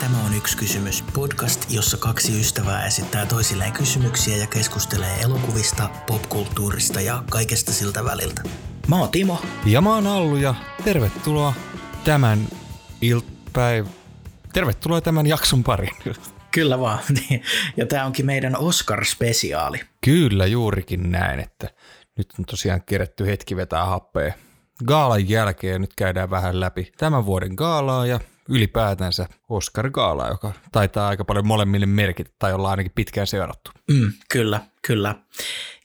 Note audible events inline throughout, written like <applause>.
Tämä on yksi kysymys. Podcast, jossa kaksi ystävää esittää toisilleen kysymyksiä ja keskustelee elokuvista, popkulttuurista ja kaikesta siltä väliltä. Mä oon Timo. Ja mä oon Allu ja tervetuloa tämän iltapäivä... Tervetuloa tämän jakson pariin. <laughs> Kyllä vaan. <laughs> Ja tämä onkin meidän Oscar-spesiaali. Kyllä juurikin näin, että nyt on tosiaan kerätty hetki vetää happea gaalan jälkeen. Nyt käydään vähän läpi tämän vuoden gaalaa ja ylipäätänsä Oscar Gaala, joka taitaa aika paljon molemmille merkit tai olla ainakin pitkään seurattu. Mm, kyllä, kyllä.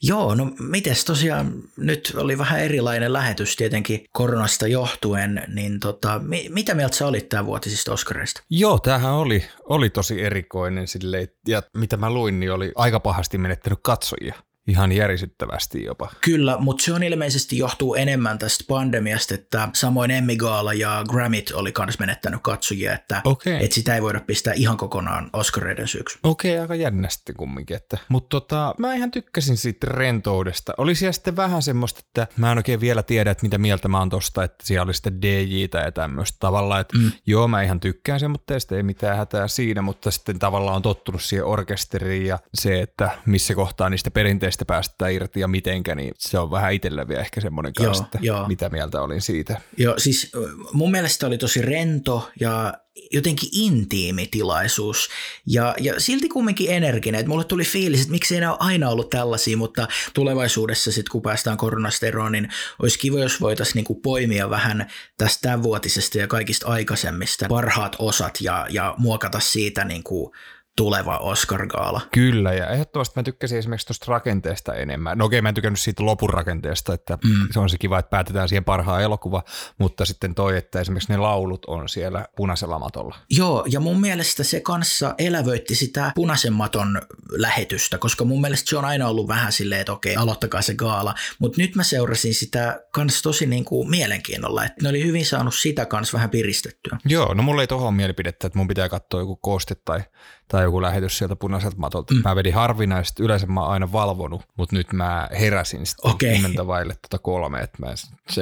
Joo, no mites tosiaan nyt oli vähän erilainen lähetys tietenkin koronasta johtuen, niin tota, mi- mitä mieltä sä olit vuotisista Oscareista? Joo, tämähän oli, oli tosi erikoinen silleen, ja mitä mä luin, niin oli aika pahasti menettänyt katsojia ihan järisyttävästi jopa. Kyllä, mutta se on ilmeisesti johtuu enemmän tästä pandemiasta, että samoin Emmy Gaala ja Grammit oli myös menettänyt katsojia, että, okay. että sitä ei voida pistää ihan kokonaan Oscareiden syyksi. Okei, okay, aika jännä sitten kumminkin. Että. Mutta tota, mä ihan tykkäsin siitä rentoudesta. Oli siellä sitten vähän semmoista, että mä en oikein vielä tiedä, että mitä mieltä mä oon tosta, että siellä oli sitten DJtä ja tämmöistä tavalla, että mm. joo mä ihan tykkään sen, mutta ei mitään hätää siinä, mutta sitten tavallaan on tottunut siihen orkesteriin ja se, että missä kohtaa niistä perinteistä mistä päästään irti ja mitenkä, niin se on vähän itselle vielä ehkä semmoinen kanssa, että joo. mitä mieltä olin siitä. Joo, siis mun mielestä oli tosi rento ja jotenkin intiimi tilaisuus ja, ja silti kumminkin energinen. Että mulle tuli fiilis, että miksi ei ole aina ollut tällaisia, mutta tulevaisuudessa sitten kun päästään koronasta eroon, niin olisi kiva, jos voitaisiin niinku poimia vähän tästä tämänvuotisesta ja kaikista aikaisemmista parhaat osat ja, ja muokata siitä niinku tuleva Oscar-gaala. Kyllä, ja ehdottomasti mä tykkäsin esimerkiksi tuosta rakenteesta enemmän. No okei, mä en tykännyt siitä lopun rakenteesta, että mm. se on se kiva, että päätetään siihen parhaan elokuva, mutta sitten toi, että esimerkiksi ne laulut on siellä punaisella matolla. Joo, ja mun mielestä se kanssa elävöitti sitä punaisen maton lähetystä, koska mun mielestä se on aina ollut vähän silleen, että okei, aloittakaa se gaala, mutta nyt mä seurasin sitä kanssa tosi niin kuin mielenkiinnolla, että ne oli hyvin saanut sitä kanssa vähän piristettyä. Joo, no mulla ei tohon mielipidettä, että mun pitää katsoa joku kooste tai tai joku lähetys sieltä punaiselta matolta. Mm. Mä vedin harvinaisesti, yleensä mä oon aina valvonut, mutta nyt mä heräsin sitten okay. kymmentä vaille tota kolme, että mä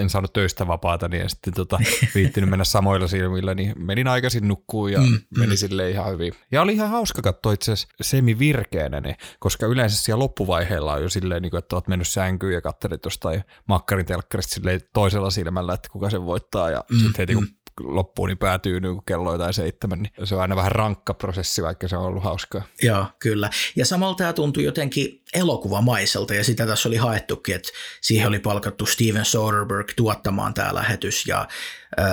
en saanut töistä vapaata, niin sitten tota, <laughs> viittinyt mennä samoilla silmillä, niin menin aikaisin nukkuun ja mm. mm. meni sille ihan hyvin. Ja oli ihan hauska katsoa itse asiassa semivirkeänä ne, koska yleensä siellä loppuvaiheella on jo silleen, niin kuin, että oot mennyt sänkyyn ja katselit jostain makkarin telkkarista toisella silmällä, että kuka sen voittaa ja mm. sitten heti kun mm loppuun niin päätyy niin kello jotain seitsemän, niin se on aina vähän rankka prosessi, vaikka se on ollut hauskaa. Joo, kyllä. Ja samalla tämä tuntui jotenkin elokuvamaiselta, ja sitä tässä oli haettukin, että siihen oli palkattu Steven Soderbergh tuottamaan tämä lähetys, ja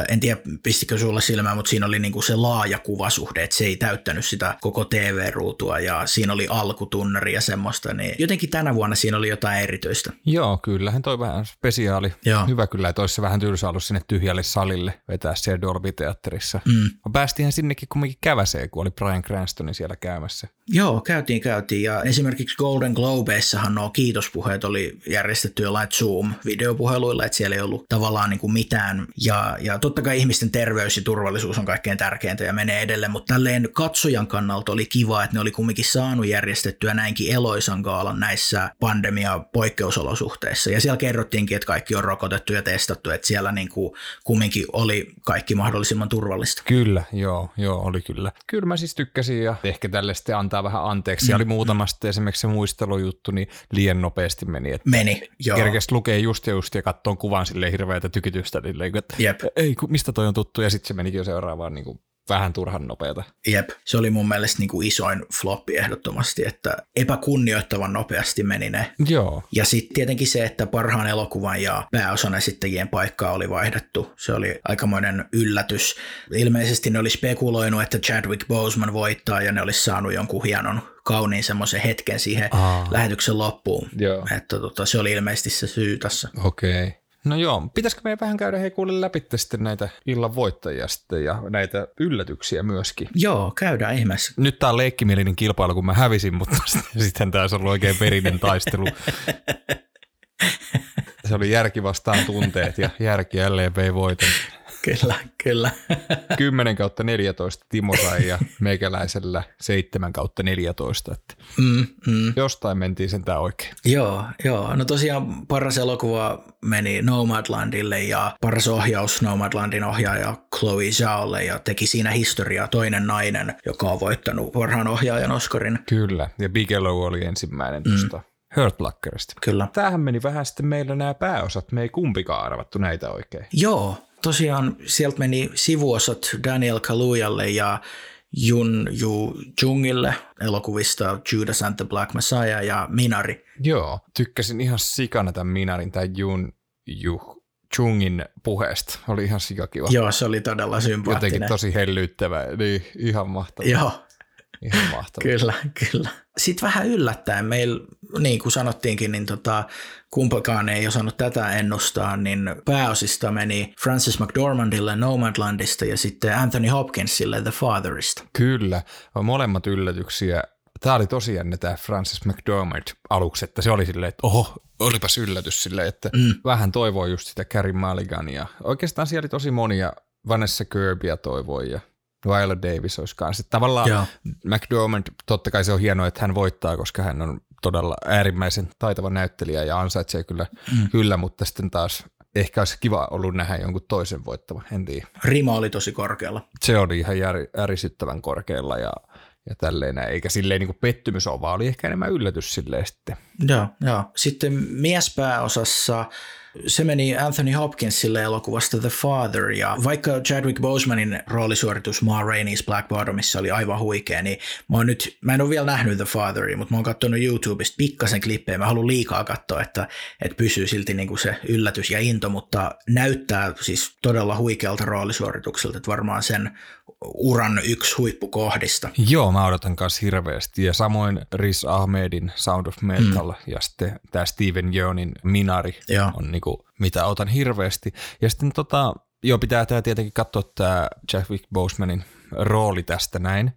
en tiedä, pistikö sulle silmään, mutta siinä oli niinku se laaja kuvasuhde, että se ei täyttänyt sitä koko TV-ruutua ja siinä oli alkutunnari ja semmoista, niin jotenkin tänä vuonna siinä oli jotain erityistä. Joo, kyllähän toi vähän spesiaali. Joo. Hyvä kyllä, että olisi se vähän tylsä ollut sinne tyhjälle salille vetää siellä Dolby-teatterissa. Mm. Päästiinhän sinnekin kumminkin käväseen, kun oli Brian Cranstonin siellä käymässä. Joo, käytiin, käytiin ja esimerkiksi Golden Globeissahan nuo kiitospuheet oli järjestetty jollain Zoom-videopuheluilla, että siellä ei ollut tavallaan niin kuin mitään ja, ja totta kai ihmisten terveys ja turvallisuus on kaikkein tärkeintä ja menee edelleen, mutta tälleen katsojan kannalta oli kiva, että ne oli kumminkin saanut järjestettyä näinkin eloisan gaalan näissä pandemia-poikkeusolosuhteissa. Ja siellä kerrottiinkin, että kaikki on rokotettu ja testattu, että siellä niin kuin kumminkin oli kaikki mahdollisimman turvallista. Kyllä, joo, joo, oli kyllä. Kyllä mä siis tykkäsin ja ehkä tälle sitten antaa vähän anteeksi. Mm. Oli muutama sitten esimerkiksi se muistelujuttu, niin liian nopeasti meni. Että meni, joo. Kerkesi lukee just ja just ja katsoa kuvan sille hirveätä tykitystä, niin että Jep ei, mistä toi on tuttu, ja sitten se menikin jo seuraavaan niin kuin vähän turhan nopeata. Jep, se oli mun mielestä niin kuin isoin floppi ehdottomasti, että epäkunnioittavan nopeasti meni ne. Joo. Ja sitten tietenkin se, että parhaan elokuvan ja pääosan esittäjien paikkaa oli vaihdettu. Se oli aikamoinen yllätys. Ilmeisesti ne oli spekuloinut, että Chadwick Boseman voittaa ja ne olisi saanut jonkun hienon kauniin semmoisen hetken siihen Aa. lähetyksen loppuun. Joo. Että tota, se oli ilmeisesti se syy tässä. Okei. Okay. No joo, pitäisikö meidän vähän käydä hei kuule läpi sitten näitä illan voittajia sitten ja näitä yllätyksiä myöskin? Joo, käydään ihmeessä. Nyt tää on leikkimielinen kilpailu, kun mä hävisin, mutta <laughs> sitten tää on ollut oikein verinen taistelu. <laughs> Se oli järki vastaan tunteet ja järki jälleen vei voiton. Kyllä, kyllä. 10 kautta 14 Timo sai ja meikäläisellä 7 kautta 14. Että mm, mm. Jostain mentiin sentään oikein. Joo, joo. No tosiaan paras elokuva meni Nomadlandille ja paras ohjaus Nomadlandin ohjaaja Chloe Zhaolle ja teki siinä historiaa toinen nainen, joka on voittanut parhaan ohjaajan Oscarin. Kyllä, ja Bigelow oli ensimmäinen mm. tuosta Hurt Lockerista. Kyllä. Tämähän meni vähän sitten meillä nämä pääosat, me ei kumpikaan arvattu näitä oikein. Joo, tosiaan sieltä meni sivuosat Daniel Kaluujalle ja Jun Ju Jungille elokuvista Judas and the Black Messiah ja Minari. Joo, tykkäsin ihan sikana tämän Minarin tai Jun Ju Jungin puheesta. Oli ihan sikakiva. Joo, se oli todella sympaattinen. Jotenkin tosi hellyyttävä, niin ihan mahtavaa. Joo, Ihan mahtavaa. Kyllä, kyllä. Sitten vähän yllättäen meillä, niin kuin sanottiinkin, niin tota, kumpakaan ei osannut tätä ennustaa, niin pääosista meni Francis McDormandille Nomadlandista ja sitten Anthony Hopkinsille The Fatherista. Kyllä, molemmat yllätyksiä. Tämä oli tosi jännä tämä Francis McDormand aluksi, että se oli silleen, että oho, olipas yllätys silleen, että mm. vähän toivoi just sitä Carrie Mulligania. Oikeastaan siellä oli tosi monia, Vanessa Kirbyä toivoi ja Viola Davis olisi kanssa. Tavallaan Joo. McDormand, totta kai se on hienoa, että hän voittaa, koska hän on todella äärimmäisen taitava näyttelijä ja ansaitsee kyllä, mm. kyllä mutta sitten taas ehkä olisi kiva ollut nähdä jonkun toisen voittava, en tiedä. Rima oli tosi korkealla. Se oli ihan jär, ärisyttävän korkealla ja, ja tälleen, eikä silleen niin kuin pettymys ole, vaan oli ehkä enemmän yllätys silleen sitten. Joo, joo. Sitten miespääosassa se meni Anthony Hopkinsille elokuvasta The Father, ja vaikka Chadwick Bosemanin roolisuoritus Ma Rainey's Black Bottomissa oli aivan huikea, niin mä, oon nyt, mä en ole vielä nähnyt The Fatheria, mutta mä oon katsonut YouTubesta pikkasen klippejä, mä haluan liikaa katsoa, että, että pysyy silti niin kuin se yllätys ja into, mutta näyttää siis todella huikealta roolisuoritukselta, että varmaan sen uran yksi huippukohdista. Joo, mä odotan kanssa hirveästi. Ja samoin Riz Ahmedin Sound of Metal mm. ja sitten tämä Steven Yeonin Minari Joo. on niinku, mitä otan hirveästi. Ja sitten tota, joo, pitää tää tietenkin katsoa tämä Chadwick Bosemanin rooli tästä näin,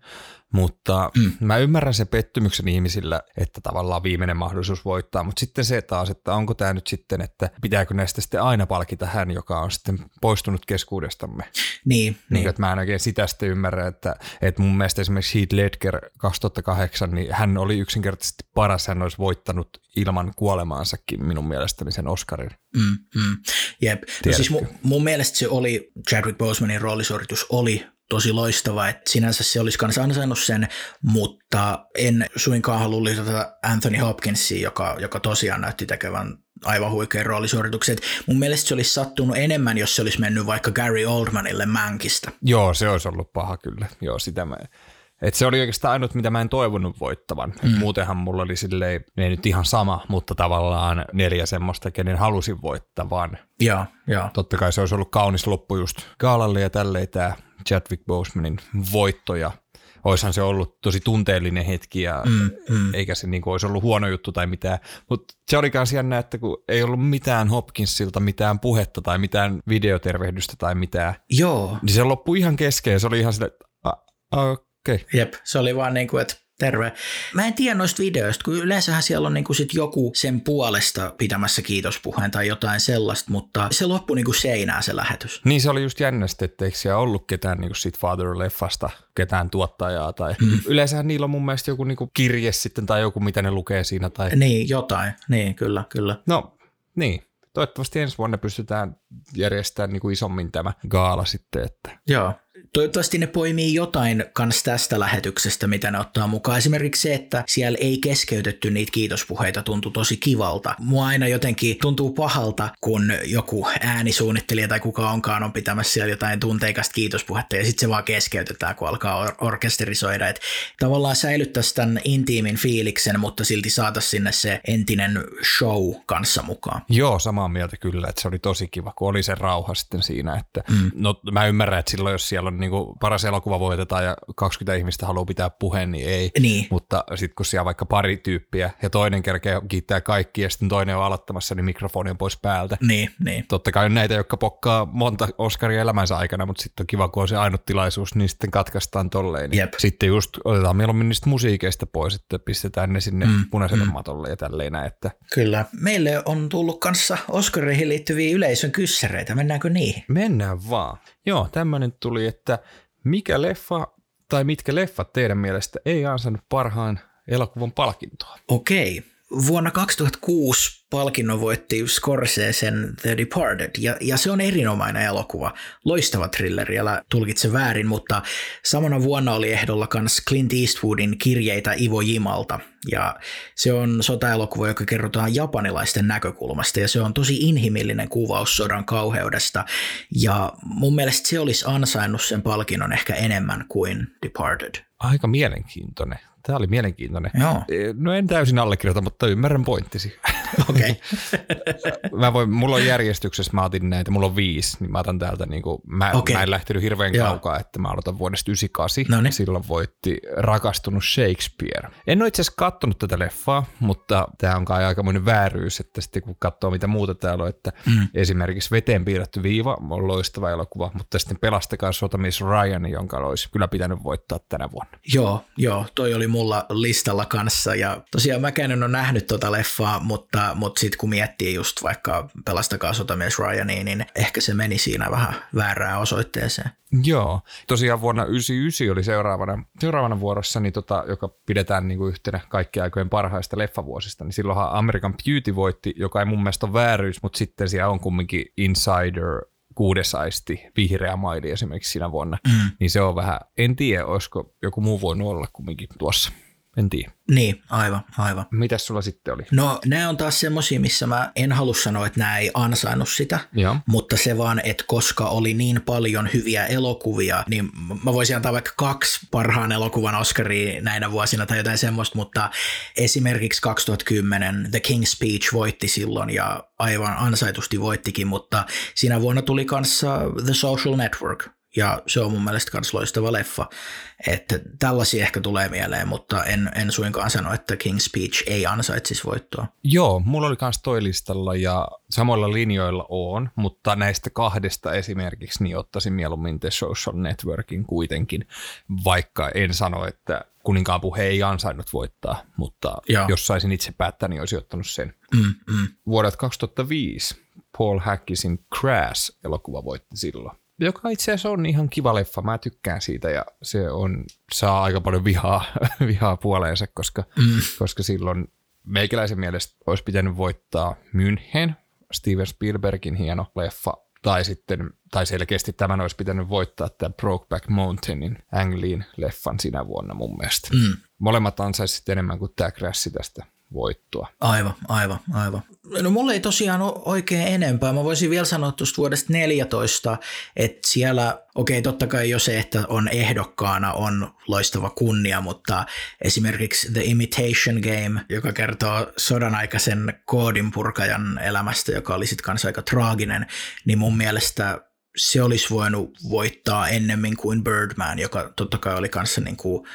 mutta mm. mä ymmärrän se pettymyksen ihmisillä, että tavallaan viimeinen mahdollisuus voittaa, mutta sitten se taas, että onko tämä nyt sitten, että pitääkö näistä sitten aina palkita hän, joka on sitten poistunut keskuudestamme. Niin. niin, niin. Että mä en oikein sitä sitten ymmärrä, että, että mun mielestä esimerkiksi Heath Ledger 2008, niin hän oli yksinkertaisesti paras, hän olisi voittanut ilman kuolemaansakin minun mielestäni sen Oscarin. Mm, mm. Jep. No siis mun, mun mielestä se oli, Chadwick Bosemanin roolisuoritus oli tosi loistava, että sinänsä se olisi kanssa ansainnut sen, mutta en suinkaan halua lisätä Anthony Hopkinsia, joka, joka tosiaan näytti tekevän aivan huikean roolisuoritukset. Mun mielestä se olisi sattunut enemmän, jos se olisi mennyt vaikka Gary Oldmanille Mankista. Joo, se olisi ollut paha kyllä. Joo, sitä mä... Et se oli oikeastaan ainut, mitä mä en toivonut voittavan. Mm. muutenhan mulla oli silleen, ei nyt ihan sama, mutta tavallaan neljä semmoista, kenen halusin voittavan. Joo, joo. Totta kai se olisi ollut kaunis loppu just Gaalalle ja tälleen tämä Chadwick Bosemanin voittoja. Oishan se ollut tosi tunteellinen hetki ja mm, mm. eikä se niin kuin olisi ollut huono juttu tai mitään. Mutta se oli myös jännä, että kun ei ollut mitään Hopkinsilta mitään puhetta tai mitään videotervehdystä tai mitään. Joo. Niin se loppui ihan kesken. Se oli ihan sille, okei. Okay. Jep, se oli vaan niin kuin, että Terve. Mä en tiedä noista videoista, kun yleensähän siellä on niinku sit joku sen puolesta pitämässä kiitospuheen tai jotain sellaista, mutta se loppui niinku seinää se lähetys. Niin se oli just jännästi, että eikö siellä ollut ketään niinku sit Father-leffasta, ketään tuottajaa tai mm. yleensähän niillä on mun mielestä joku niinku kirje sitten tai joku, mitä ne lukee siinä. Tai... Niin, jotain. Niin, kyllä, kyllä. No, niin. Toivottavasti ensi vuonna pystytään järjestämään niin kuin isommin tämä gaala sitten. Että. Joo, Toivottavasti ne poimii jotain kans tästä lähetyksestä, mitä ne ottaa mukaan. Esimerkiksi se, että siellä ei keskeytetty niitä kiitospuheita, tuntui tosi kivalta. Mua aina jotenkin tuntuu pahalta, kun joku äänisuunnittelija tai kuka onkaan on pitämässä siellä jotain tunteikasta kiitospuhetta ja sitten se vaan keskeytetään, kun alkaa or- orkesterisoida. Et tavallaan säilyttäisi tämän intiimin fiiliksen, mutta silti saataisiin sinne se entinen show kanssa mukaan. Joo, samaa mieltä kyllä, että se oli tosi kiva, kun oli se rauha sitten siinä. Että, mm. No mä ymmärrän, että silloin jos siellä on niin kuin paras elokuva voitetaan ja 20 ihmistä haluaa pitää puheen, niin ei. Niin. Mutta sitten kun siellä vaikka pari tyyppiä ja toinen kerkee kiittää kaikki ja sitten toinen on aloittamassa, niin mikrofoni on pois päältä. Niin, niin. Totta kai on näitä, jotka pokkaa monta Oscaria elämänsä aikana, mutta sitten on kiva, kun on se ainut tilaisuus, niin sitten katkaistaan tolleen. Niin Jep. Sitten just otetaan mieluummin niistä musiikeista pois, että pistetään ne sinne mm, punaiselle mm. matolle ja tälleen näin. Että... Kyllä. Meille on tullut kanssa Oscareihin liittyviä yleisön kyssäreitä. Mennäänkö niihin? Mennään vaan. Joo, tämmöinen tuli, että mikä leffa tai mitkä leffat teidän mielestä ei ansainnut parhaan elokuvan palkintoa? Okei. Vuonna 2006 palkinnon voitti Scorsesen The Departed, ja, ja se on erinomainen elokuva. Loistava thrilleri, älä tulkitse väärin, mutta samana vuonna oli ehdolla myös Clint Eastwoodin kirjeitä Ivo Jimalta. Ja se on sotaelokuva, joka kerrotaan japanilaisten näkökulmasta, ja se on tosi inhimillinen kuvaus sodan kauheudesta. Ja mun mielestä se olisi ansainnut sen palkinnon ehkä enemmän kuin Departed. Aika mielenkiintoinen. Tämä oli mielenkiintoinen. Joo. No en täysin allekirjoita, mutta ymmärrän pointtisi. <laughs> <laughs> Okei. Okay. mä voin, mulla on järjestyksessä, mä otin näitä, mulla on viisi, niin mä otan täältä, niin kuin, mä, Okay. mä en lähtenyt hirveän Joo. kaukaa, että mä aloitan vuodesta 98. Noniin. Silloin voitti rakastunut Shakespeare. En ole itse asiassa kattonut tätä leffaa, mutta tämä on kai aikamoinen vääryys, että sitten kun katsoo mitä muuta täällä on, että mm. esimerkiksi veteen piirretty viiva on loistava elokuva, mutta sitten pelastakaa sotamies Ryan, jonka olisi kyllä pitänyt voittaa tänä vuonna. Joo, joo, toi oli mulla listalla kanssa ja tosiaan mäkään en ole nähnyt tota leffaa, mutta, mutta sitten kun miettii just vaikka Pelastakaa sotamies Ryania, niin ehkä se meni siinä vähän väärään osoitteeseen. Joo, tosiaan vuonna 1999 oli seuraavana, seuraavana vuorossa, niin tota, joka pidetään niin kuin yhtenä kaikkien aikojen parhaista leffavuosista, niin silloinhan American Beauty voitti, joka ei mun mielestä ole vääryys, mutta sitten siellä on kumminkin Insider, kuudes aisti, vihreä maili esimerkiksi siinä vuonna, mm. niin se on vähän, en tiedä, olisiko joku muu voinut olla kumminkin tuossa, en tiedä. Niin, aivan, aivan. Mitäs sulla sitten oli? No, nämä on taas semmosia, missä mä en halua sanoa, että nämä ei ansainnut sitä, Joo. mutta se vaan, että koska oli niin paljon hyviä elokuvia, niin mä voisin antaa vaikka kaksi parhaan elokuvan Oscaria näinä vuosina tai jotain semmoista, mutta esimerkiksi 2010 The King's Speech voitti silloin ja aivan ansaitusti voittikin, mutta siinä vuonna tuli kanssa The Social Network, ja se on mun mielestä myös loistava leffa. Että tällaisia ehkä tulee mieleen, mutta en, en suinkaan sano, että King's Speech ei ansaitsisi voittoa. Joo, mulla oli kans toi listalla ja samoilla linjoilla on, mutta näistä kahdesta esimerkiksi niin ottaisin mieluummin The Social Networkin kuitenkin, vaikka en sano, että kuninkaan puhe ei ansainnut voittaa, mutta Joo. jos saisin itse päättää, niin olisi ottanut sen. Mm, mm. Vuodelta 2005 Paul Hackisin Crash-elokuva voitti silloin. Joka itse asiassa on ihan kiva leffa, mä tykkään siitä ja se on, saa aika paljon vihaa, <laughs> vihaa puoleensa, koska, mm. koska silloin meikäläisen mielestä olisi pitänyt voittaa München, Steven Spielbergin hieno leffa, tai sitten, tai selkeästi tämän olisi pitänyt voittaa tämä Brokeback Mountainin Ang Leein leffan sinä vuonna mun mielestä. Mm. Molemmat ansaisivat enemmän kuin tämä Crash tästä voittoa. Aivan, aivan, aivan. No mulla ei tosiaan ole oikein enempää. Mä voisin vielä sanoa tuosta vuodesta 14, että siellä, okei totta kai jo se, että on ehdokkaana on loistava kunnia, mutta esimerkiksi The Imitation Game, joka kertoo sodan aikaisen koodinpurkajan elämästä, joka oli sitten kanssa aika traaginen, niin mun mielestä se olisi voinut voittaa ennemmin kuin Birdman, joka totta kai oli kanssa niin kuin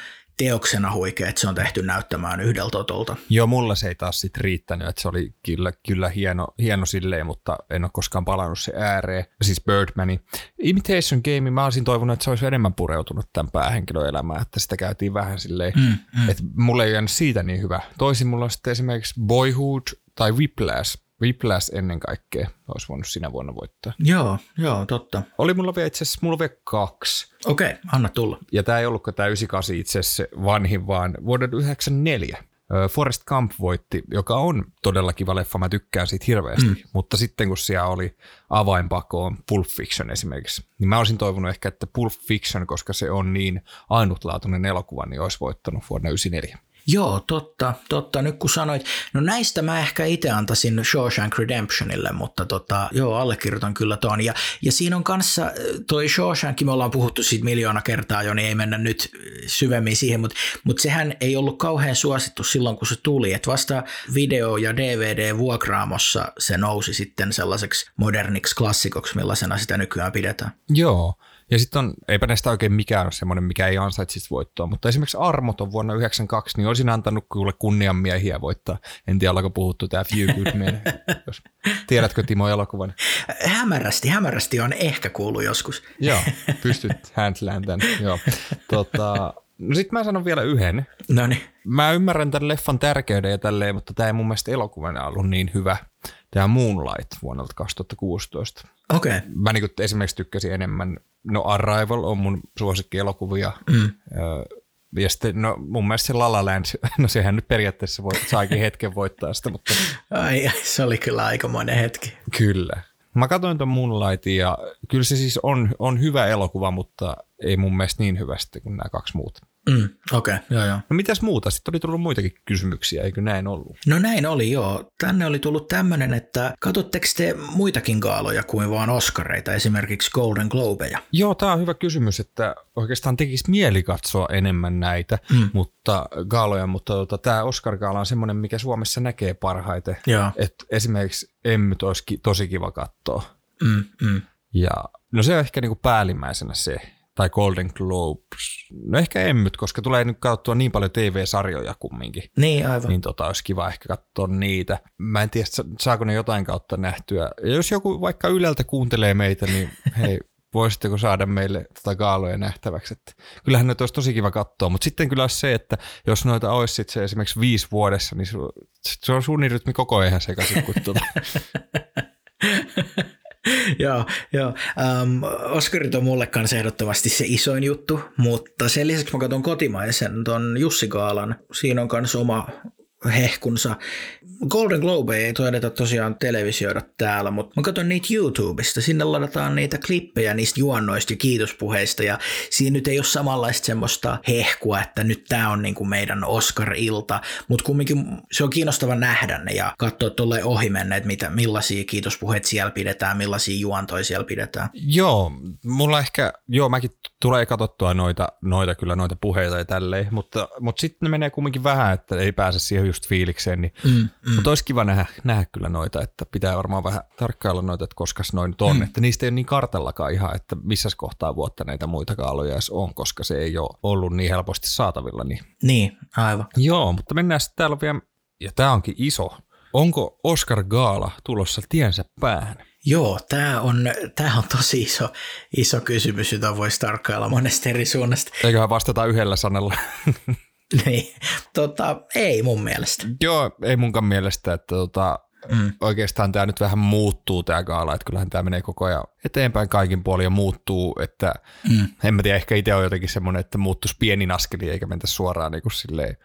teoksena huikea, että se on tehty näyttämään yhdeltä totolta. Joo, mulla se ei taas sit riittänyt, että se oli kyllä, kyllä hieno, hieno silleen, mutta en ole koskaan palannut se ääreen. Siis Birdmani. Imitation Game, mä olisin toivonut, että se olisi enemmän pureutunut tämän päähenkilön elämään, että sitä käytiin vähän silleen, Mm, mm. että mulla ei jäänyt siitä niin hyvä. Toisin mulla on sitten esimerkiksi Boyhood tai Whiplash. Whiplash ennen kaikkea olisi voinut sinä vuonna voittaa. Joo, joo, totta. Oli mulla vielä itse asiassa, mulla vielä kaksi. Okei, anna tulla. Ja tämä ei ollutkaan tämä 98 itse asiassa vanhin, vaan vuoden 94. Ö, Forrest Gump voitti, joka on todella kiva leffa, mä tykkään siitä hirveästi, mm. mutta sitten kun siellä oli avainpakoon Pulp Fiction esimerkiksi, niin mä olisin toivonut ehkä, että Pulp Fiction, koska se on niin ainutlaatuinen elokuva, niin olisi voittanut vuonna 94. Joo, totta, totta. Nyt kun sanoit, no näistä mä ehkä itse antaisin Shawshank Redemptionille, mutta tota, joo, allekirjoitan kyllä ton. Ja, ja siinä on kanssa toi Shawshank, me ollaan puhuttu siitä miljoona kertaa jo, niin ei mennä nyt syvemmin siihen, mutta, mutta sehän ei ollut kauhean suosittu silloin, kun se tuli. Että vasta video- ja DVD-vuokraamossa se nousi sitten sellaiseksi moderniksi klassikoksi, millaisena sitä nykyään pidetään. Joo, Ja sitten on, eipä näistä oikein mikään ole semmoinen, mikä ei ansaitsisi voittoa, mutta esimerkiksi Armot on vuonna 92, niin olisin antanut kuule kunnianmiehiä voittaa. En tiedä, ollaanko puhuttu tämä Few Good Men. <laughs> Jos, tiedätkö Timo elokuvan? Hämärästi, hämärästi on ehkä kuullut joskus. <laughs> Joo, pystyt handlään tämän. Joo. Tota, No sit mä sanon vielä yhden. No niin. Mä ymmärrän tämän leffan tärkeyden ja tälleen, mutta tämä ei mun mielestä elokuvana ollut niin hyvä. Tämä Moonlight vuonna 2016. Okei. Okay. Mä niin esimerkiksi tykkäsin enemmän, no Arrival on mun suosikkielokuvia. Mm. Ja sitten, no mun mielestä se La La Land, <laughs> no sehän nyt periaatteessa voi, saikin hetken voittaa sitä, mutta... Ai, <laughs> se oli kyllä aikamoinen hetki. Kyllä. Mä katsoin ton Moonlightin ja kyllä se siis on, on hyvä elokuva, mutta ei mun mielestä niin hyvästi kuin nämä kaksi muuta. Mm, Okei, okay, joo joo. No mitäs muuta? Sitten oli tullut muitakin kysymyksiä, eikö näin ollut? No näin oli joo. Tänne oli tullut tämmöinen, että katsotteko te muitakin gaaloja kuin vaan Oscareita, esimerkiksi Golden Globeja? Joo, tämä on hyvä kysymys, että oikeastaan tekisi mieli katsoa enemmän näitä mm. mutta gaaloja, mutta tota, tämä Oscar-gaala on semmoinen, mikä Suomessa näkee parhaiten. Joo. Et esimerkiksi Emmyt olisi tosi kiva katsoa. Mm, mm. Ja no se on ehkä niinku päällimmäisenä se, tai Golden Globes. No ehkä emmyt, koska tulee nyt katsottua niin paljon TV-sarjoja kumminkin. Niin, aivan. Niin tota, olisi kiva ehkä katsoa niitä. Mä en tiedä, saako ne jotain kautta nähtyä. Ja jos joku vaikka Yleltä kuuntelee meitä, niin <laughs> hei, voisitteko saada meille tota gaaloja nähtäväksi. Että kyllähän ne olisi tosi kiva katsoa, mutta sitten kyllä olisi se, että jos noita olisi sit se esimerkiksi viisi vuodessa, niin se on suunnirytmi koko ajan sekaisin. Kun tuota. <laughs> <laughs> joo, joo. Um, Oscarit on mulle kanssa ehdottomasti se isoin juttu, mutta sen lisäksi mä katson kotimaisen ton Jussi Kaalan. Siinä on myös oma hehkunsa. Golden Globe ei toideta tosiaan televisioida täällä, mutta mä katson niitä YouTubesta. Sinne ladataan niitä klippejä niistä juonnoista ja kiitospuheista ja siinä nyt ei ole samanlaista semmoista hehkua, että nyt tämä on niinku meidän Oscar-ilta, mutta kumminkin se on kiinnostava nähdä ne ja katsoa tuolle ohi menneet, mitä, millaisia kiitospuheita siellä pidetään, millaisia juontoja siellä pidetään. Joo, mulla ehkä, joo mäkin tulee katsottua noita, noita kyllä noita puheita ja tälleen, mutta, mutta sitten ne menee kumminkin vähän, että ei pääse siihen just fiilikseen, niin, mm, mm. mutta olisi kiva nähdä, nähdä kyllä noita, että pitää varmaan vähän tarkkailla noita, että koska noin on, mm. että niistä ei ole niin kartallakaan ihan, että missä kohtaa vuotta näitä muita kaaloja edes on, koska se ei ole ollut niin helposti saatavilla. Niin, niin aivan. Joo, mutta mennään sitten täällä vielä, ja tämä onkin iso. Onko Oscar Gaala tulossa tiensä päähän? Joo, tämä on, tää on tosi iso, iso kysymys, jota voisi tarkkailla monesta eri suunnasta. Eiköhän vastata yhdellä sanalla. <laughs> niin, tota, ei mun mielestä. Joo, ei munkaan mielestä, että tota, mm. oikeastaan tämä nyt vähän muuttuu tämä gaala, että kyllähän tämä menee koko ajan eteenpäin kaikin puolin ja muuttuu, että mm. en mä tiedä, ehkä itse on jotenkin semmoinen, että muuttuisi pienin askeli eikä mentä suoraan niin kuin silleen,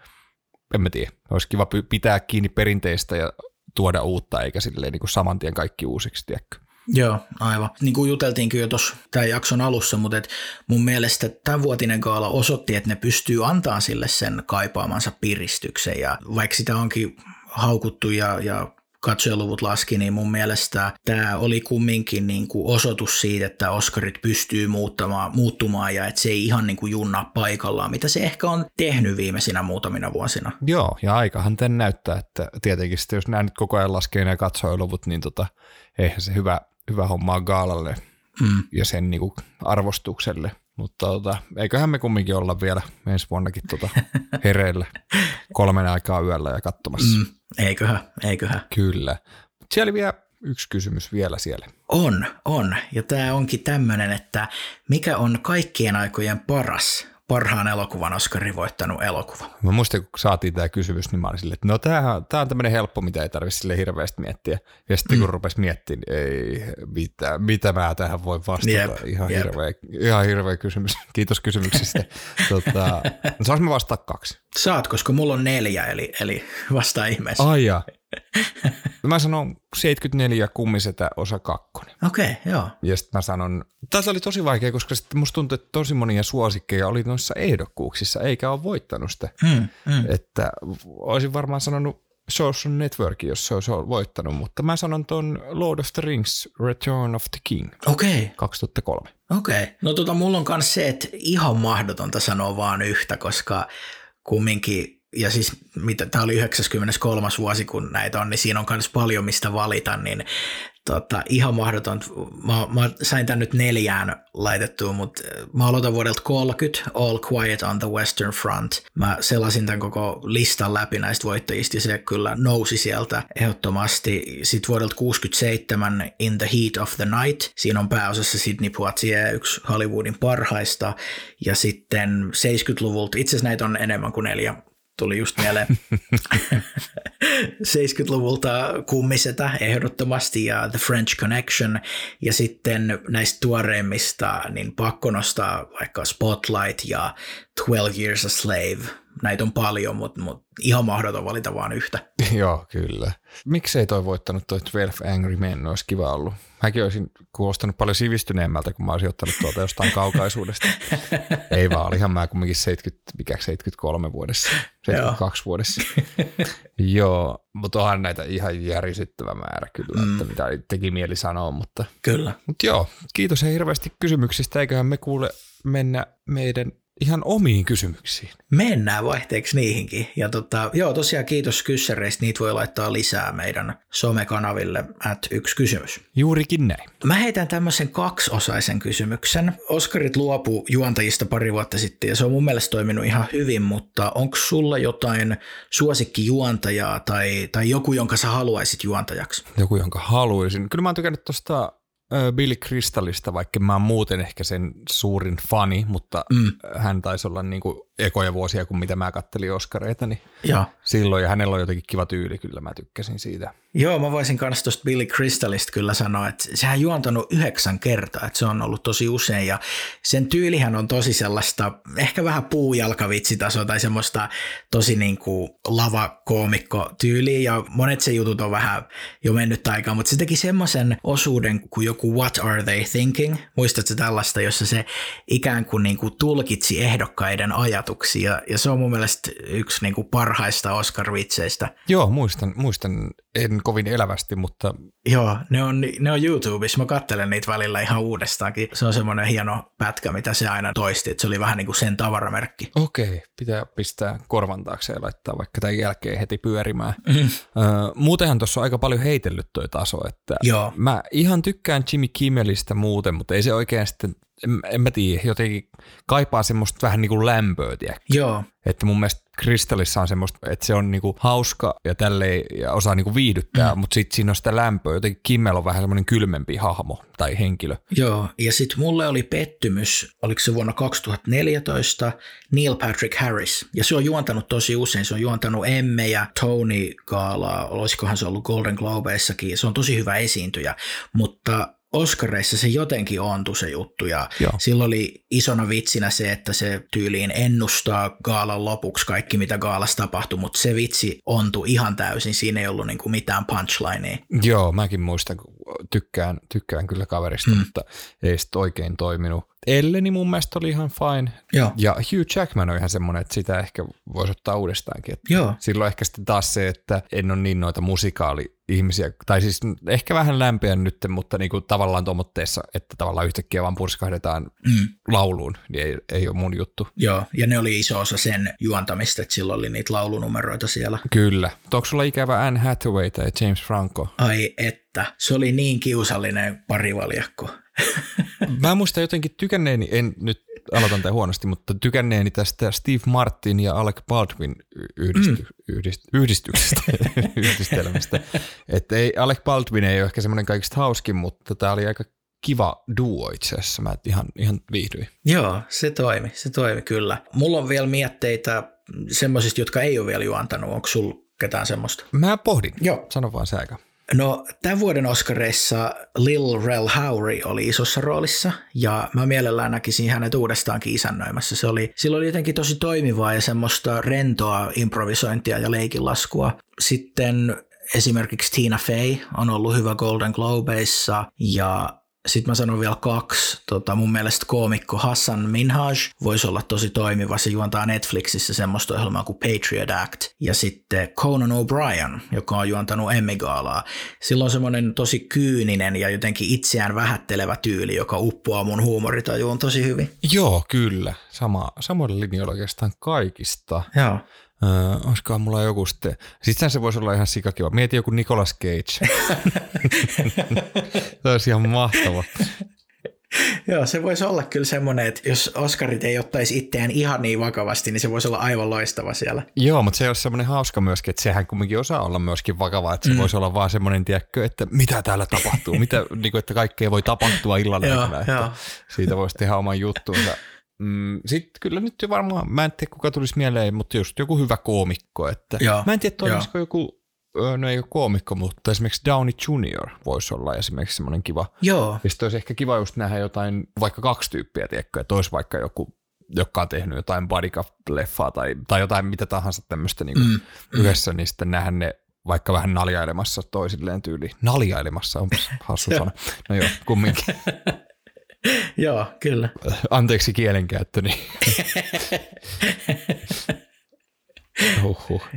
en mä tiedä, olisi kiva pitää kiinni perinteistä ja tuoda uutta, eikä silleen niin kuin saman tien kaikki uusiksi, tiedätkö? Joo, aivan. Niin kuin juteltiinkin jo tuossa tämän jakson alussa, mutta et mun mielestä tämän vuotinen gaala osoitti, että ne pystyy antaa sille sen kaipaamansa piristyksen ja vaikka sitä onkin haukuttu ja, ja katsojaluvut laski, niin mun mielestä tämä oli kumminkin niin kuin osoitus siitä, että Oscarit pystyy muuttamaan, muuttumaan ja että se ei ihan niin kuin junnaa paikallaan, mitä se ehkä on tehnyt viimeisinä muutamina vuosina. Joo, ja aikahan tämän näyttää, että tietenkin sitten jos nämä nyt koko ajan laskee nämä katsojaluvut, niin tota, eihän se hyvä, hyvä homma gaalalle mm. ja sen niin kuin arvostukselle. Mutta tota, eiköhän me kumminkin olla vielä ensi vuonnakin tota <laughs> hereillä kolmen aikaa yöllä ja katsomassa. Mm. Eiköhän, eiköhän. Kyllä. Siellä vielä yksi kysymys vielä siellä. On, on. Ja tämä onkin tämmöinen, että mikä on kaikkien aikojen paras parhaan elokuvan Oscarin voittanut elokuva. Mä muistan, kun saatiin tämä kysymys, niin mä olin silleen, että no tämä on tämmöinen helppo, mitä ei tarvitse sille hirveästi miettiä. Ja sitten mm. kun rupesi miettimään, niin ei, mitä, mitä mä tähän voi vastata. Jep, ihan, jep. Hirveä, ihan hirveä kysymys. <laughs> Kiitos kysymyksistä. <laughs> tota, saanko mä vastata kaksi? Saat, koska mulla on neljä, eli, eli vastaa ihmeessä. Ai ja. Mä sanon 74 kummisetä osa kakkonen. Okei, okay, joo. Ja sitten mä sanon, tässä oli tosi vaikea, koska sitten musta tuntuu, että tosi monia suosikkeja oli noissa ehdokkuuksissa, eikä ole voittanut sitä. Mm, mm. Että olisin varmaan sanonut Social Network, jos se olisi voittanut, mutta mä sanon ton Lord of the Rings Return of the King. Okei. Okay. 2003. Okei. Okay. No tota, mulla on myös se, että ihan mahdotonta sanoa vaan yhtä, koska kumminkin ja siis mitä, tämä oli 93. vuosi, kun näitä on, niin siinä on myös paljon mistä valita, niin Tota, ihan mahdoton. Mä, mä sain tän nyt neljään laitettua, mutta mä aloitan vuodelta 30, All Quiet on the Western Front. Mä selasin tämän koko listan läpi näistä voittajista ja se kyllä nousi sieltä ehdottomasti. Sitten vuodelta 67 In the Heat of the Night. Siinä on pääosassa Sidney Poitier, yksi Hollywoodin parhaista. Ja sitten 70-luvulta, itse asiassa näitä on enemmän kuin neljä, tuli just mieleen. <laughs> 70-luvulta kummisetä ehdottomasti ja The French Connection. Ja sitten näistä tuoreimmista niin pakko nostaa vaikka Spotlight ja 12 Years a Slave. Näitä on paljon, mutta, mutta ihan mahdoton valita vaan yhtä. <laughs> Joo, kyllä. Miksei toi voittanut toi 12 Angry Men, olisi kiva ollut. Mäkin olisin kuulostanut paljon sivistyneemmältä, kun mä olisin ottanut tuolta jostain <laughs> kaukaisuudesta. Ei vaan, olihan mä kumminkin 70, mikä 73 vuodessa, 72 <laughs> Joo. vuodessa. Joo, mutta onhan näitä ihan järisyttävä määrä kyllä, mm. että mitä teki mieli sanoa, mutta... Kyllä. Mutta joo, kiitos hirveästi kysymyksistä, eiköhän me kuule mennä meidän ihan omiin kysymyksiin. Mennään vaihteeksi niihinkin. Ja tota, joo, tosiaan kiitos kyssäreistä. Niitä voi laittaa lisää meidän somekanaville at yksi kysymys. Juurikin näin. Mä heitän tämmöisen kaksiosaisen kysymyksen. Oskarit luopu juontajista pari vuotta sitten ja se on mun mielestä toiminut ihan hyvin, mutta onko sulla jotain suosikkijuontajaa tai, tai joku, jonka sä haluaisit juontajaksi? Joku, jonka haluaisin. Kyllä mä oon tykännyt tuosta Billy Crystalista, vaikka mä oon muuten ehkä sen suurin fani, mutta mm. hän taisi olla niin kuin ekoja vuosia, kun mitä mä kattelin Oscareita, niin ja. silloin, ja hänellä on jotenkin kiva tyyli, kyllä mä tykkäsin siitä. Joo, mä voisin kanssa tuosta Billy Crystalista kyllä sanoa, että sehän juontanut yhdeksän kertaa, että se on ollut tosi usein, ja sen tyylihän on tosi sellaista, ehkä vähän puujalkavitsitasoa tai semmoista tosi niin kuin lavakoomikko tyyliä, ja monet se jutut on vähän jo mennyt aikaa, mutta se teki semmoisen osuuden kuin joku What Are They Thinking, muistatko tällaista, jossa se ikään kuin, niin kuin tulkitsi ehdokkaiden ajat ajatuksia, ja se on mun mielestä yksi niin kuin parhaista Oscar-vitseistä. Joo, muistan, muistan, en kovin elävästi, mutta... Joo, ne on, ne on YouTubessa, mä katselen niitä välillä ihan uudestaankin. Se on semmoinen hieno pätkä, mitä se aina toisti, että se oli vähän niin kuin sen tavaramerkki. Okei, pitää pistää korvan taakse ja laittaa vaikka tämän jälkeen heti pyörimään. Mm. Muutenhan tuossa on aika paljon heitellyt toi taso, että Joo. mä ihan tykkään Jimmy Kimmelistä muuten, mutta ei se oikein sitten en, en mä tiedä, jotenkin kaipaa semmoista vähän niin kuin lämpöä, tiedä. Joo. Että mun mielestä Kristallissa on semmoista, että se on niinku hauska ja tälleen ja osaa niinku viihdyttää, mm. mutta sitten siinä on sitä lämpöä. Jotenkin Kimmel on vähän semmoinen kylmempi hahmo tai henkilö. Joo, ja sitten mulle oli pettymys, oliko se vuonna 2014, Neil Patrick Harris. Ja se on juontanut tosi usein, se on juontanut Emme ja Tony Gaalaa, olisikohan se ollut Golden Globeissakin. Se on tosi hyvä esiintyjä, mutta Oscareissa se jotenkin ontui se juttu ja Joo. silloin oli isona vitsinä se, että se tyyliin ennustaa gaalan lopuksi kaikki mitä gaalassa tapahtui, mutta se vitsi ontui ihan täysin, siinä ei ollut niinku mitään punchlinea. Joo, mäkin muistan, tykkään, tykkään kyllä kaverista, mm. mutta ei sitten oikein toiminut. Elleni mun mielestä oli ihan fine. Joo. Ja Hugh Jackman on ihan semmoinen, että sitä ehkä voisi ottaa uudestaankin. Että Joo. Silloin ehkä sitten taas se, että en ole niin noita musikaali-ihmisiä, tai siis ehkä vähän lämpeä nyt, mutta niin kuin tavallaan tuomotteessa, että tavallaan yhtäkkiä vaan purskahdetaan mm. lauluun, niin ei, ei ole mun juttu. Joo, ja ne oli iso osa sen juontamista, että silloin oli niitä laulunumeroita siellä. Kyllä. Onko sulla ikävä Anne Hathaway tai James Franco? Ai että, se oli niin kiusallinen parivaljakko. <laughs> Mä muistan jotenkin tykänneeni, en nyt aloitan tämän huonosti, mutta tykänneeni tästä Steve Martin ja Alec Baldwin yhdisty, mm. yhdist, yhdistyksestä, <laughs> yhdistelmästä. Että ei, Alec Baldwin ei ole ehkä semmoinen kaikista hauskin, mutta tämä oli aika kiva duo itse asiassa. Mä ihan, ihan viihdyin. Joo, se toimi, se toimi kyllä. Mulla on vielä mietteitä semmoisista, jotka ei ole vielä juontanut. Onko sulla ketään semmoista? Mä pohdin. Joo. Sano vaan se aika. No tämän vuoden Oscareissa Lil Rel Howery oli isossa roolissa ja mä mielellään näkisin hänet uudestaankin isännöimässä. Se oli, sillä oli jotenkin tosi toimivaa ja semmoista rentoa improvisointia ja leikinlaskua. Sitten esimerkiksi Tina Fey on ollut hyvä Golden Globeissa ja sitten mä sanon vielä kaksi. Tota, mun mielestä koomikko Hassan Minhaj voisi olla tosi toimiva. Se juontaa Netflixissä semmoista ohjelmaa kuin Patriot Act. Ja sitten Conan O'Brien, joka on juontanut Emmigaalaa. Sillä on semmoinen tosi kyyninen ja jotenkin itseään vähättelevä tyyli, joka uppoaa mun huumoritajuun tosi hyvin. Joo, kyllä. Sama, samoilla linjoilla oikeastaan kaikista. Joo. Öö, olisikohan mulla joku sitten, sitten se voisi olla ihan sikakiva. Mieti joku Nicolas Cage. <laughs> se olisi ihan mahtava. Joo, se voisi olla kyllä semmoinen, että jos Oscarit ei ottaisi itseään ihan niin vakavasti, niin se voisi olla aivan loistava siellä. Joo, mutta se olisi semmoinen hauska myöskin, että sehän kumminkin osaa olla myöskin vakava, että se mm. voisi olla vaan semmoinen, tiedätkö, että mitä täällä tapahtuu, mitä, <laughs> niin kuin, että kaikkea voi tapahtua aikana, että siitä voisi tehdä oman juttuunsa. Mm, Sitten kyllä nyt jo varmaan, mä en tiedä kuka tulisi mieleen, mutta just joku hyvä koomikko. Että Joo, mä en tiedä, toimisiko joku no ei ole koomikko, mutta esimerkiksi Downey Jr. voisi olla esimerkiksi semmoinen kiva. Joo. Ja sitten olisi ehkä kiva just nähdä jotain, vaikka kaksi tyyppiä, tiedätkö, että olisi vaikka joku, joka on tehnyt jotain body leffaa tai, tai jotain mitä tahansa tämmöistä niin mm, yhdessä, mm. niin sitten nähdä ne vaikka vähän naljailemassa toisilleen tyyli. Naljailemassa on hassu <laughs> sana. No joo, kumminkin. <laughs> <laughs> joo, kyllä. Anteeksi kielenkäyttöni. <laughs> Huhhuh.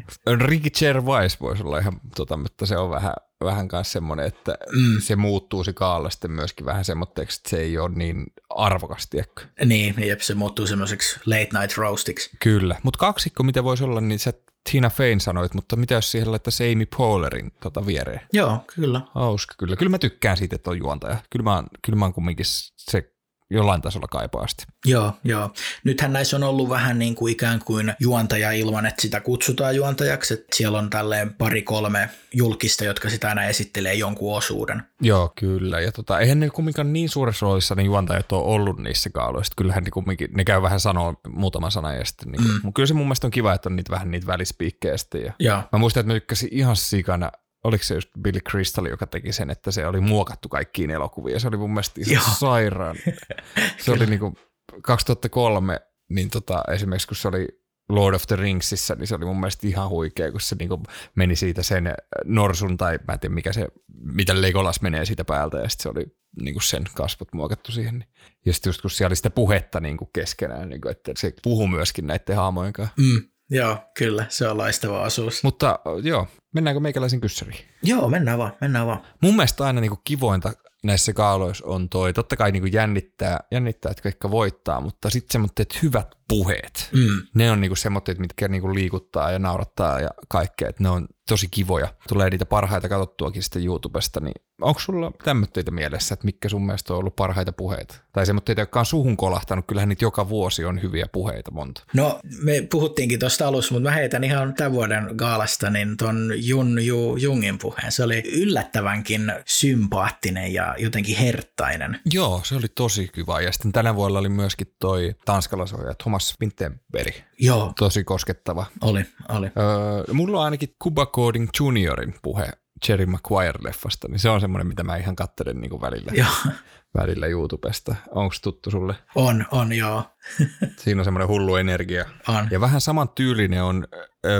Ricky Gervais voisi olla ihan, tota, mutta se on vähän, vähän kanssa semmoinen, että mm. se muuttuu se kaala sitten myöskin vähän semmoitteeksi, että se ei ole niin arvokas, tiedätkö? Niin, jep, se muuttuu semmoiseksi late night roastiksi. Kyllä, mutta kaksikko, mitä voisi olla, niin sä Tina Fein sanoit, mutta mitä jos siihen laittaisi Amy Poehlerin tota viereen? Joo, kyllä. Hauska, kyllä. Kyllä mä tykkään siitä, että on juontaja. Kyllä mä, kyllä mä oon kumminkin se jollain tasolla kaipaasti. Joo, joo. Nythän näissä on ollut vähän niin kuin ikään kuin juontaja ilman, että sitä kutsutaan juontajaksi. Että siellä on tälleen pari-kolme julkista, jotka sitä aina esittelee jonkun osuuden. Joo, kyllä. Ja tota, eihän ne kumminkaan niin suuressa roolissa ne juontajat ole ollut niissä kaaloissa. Kyllähän ne kumminkin, ne käy vähän sanoa muutama sana ja sitten. Niin, mm. Mutta kyllä se mun mielestä on kiva, että on niitä vähän niitä välispiikkejä sitten. Ja Mä muistan, että mä tykkäsin ihan sikana oliko se just Billy Crystal, joka teki sen, että se oli muokattu kaikkiin elokuviin. Se oli mun mielestä ihan sairaan. <laughs> Se oli niinku 2003, niin tota, esimerkiksi kun se oli Lord of the Ringsissa, niin se oli mun mielestä ihan huikea, kun se niinku meni siitä sen norsun, tai mä en tiedä mikä se, mitä Legolas menee siitä päältä, ja sitten se oli niinku sen kasvot muokattu siihen. Ja sitten just kun siellä oli sitä puhetta niinku keskenään, niinku, että se puhuu myöskin näiden haamojen kanssa. Mm. Joo, kyllä, se on laistava asuus. Mutta joo, mennäänkö meikäläisen kyssäriin? Joo, mennään vaan, mennään vaan. Mun mielestä aina niinku kivointa näissä kaaloissa on toi, totta kai niinku jännittää, jännittää, että kaikka voittaa, mutta sitten semmoitteet hyvät puheet, mm. ne on niinku semmoitteet, mitkä niinku liikuttaa ja naurattaa ja kaikkea, että ne on tosi kivoja. Tulee niitä parhaita katsottuakin sitten YouTubesta, niin onko sulla tämmöitä mielessä, että mikä sun mielestä on ollut parhaita puheita? Tai semmoitteita, jotka on suhun kolahtanut, kyllähän niitä joka vuosi on hyviä puheita monta. No me puhuttiinkin tuosta alussa, mutta mä heitän ihan tämän vuoden gaalasta niin ton Jun Ju Jungin puheen. Se oli yllättävänkin sympaattinen ja jotenkin herttainen. Joo, se oli tosi kiva. Ja sitten tänä vuonna oli myöskin toi tanskalaisohjaaja Thomas Winterberg. Joo. Tosi koskettava. Oli, oli. Öö, mulla on ainakin Cuba Coding Juniorin puhe Jerry Maguire-leffasta, niin se on semmoinen, mitä mä ihan katselen niin kuin välillä, joo. Välillä YouTubesta. Onko tuttu sulle? On, on joo. <laughs> Siinä on semmoinen hullu energia. On. Ja vähän saman tyylinen on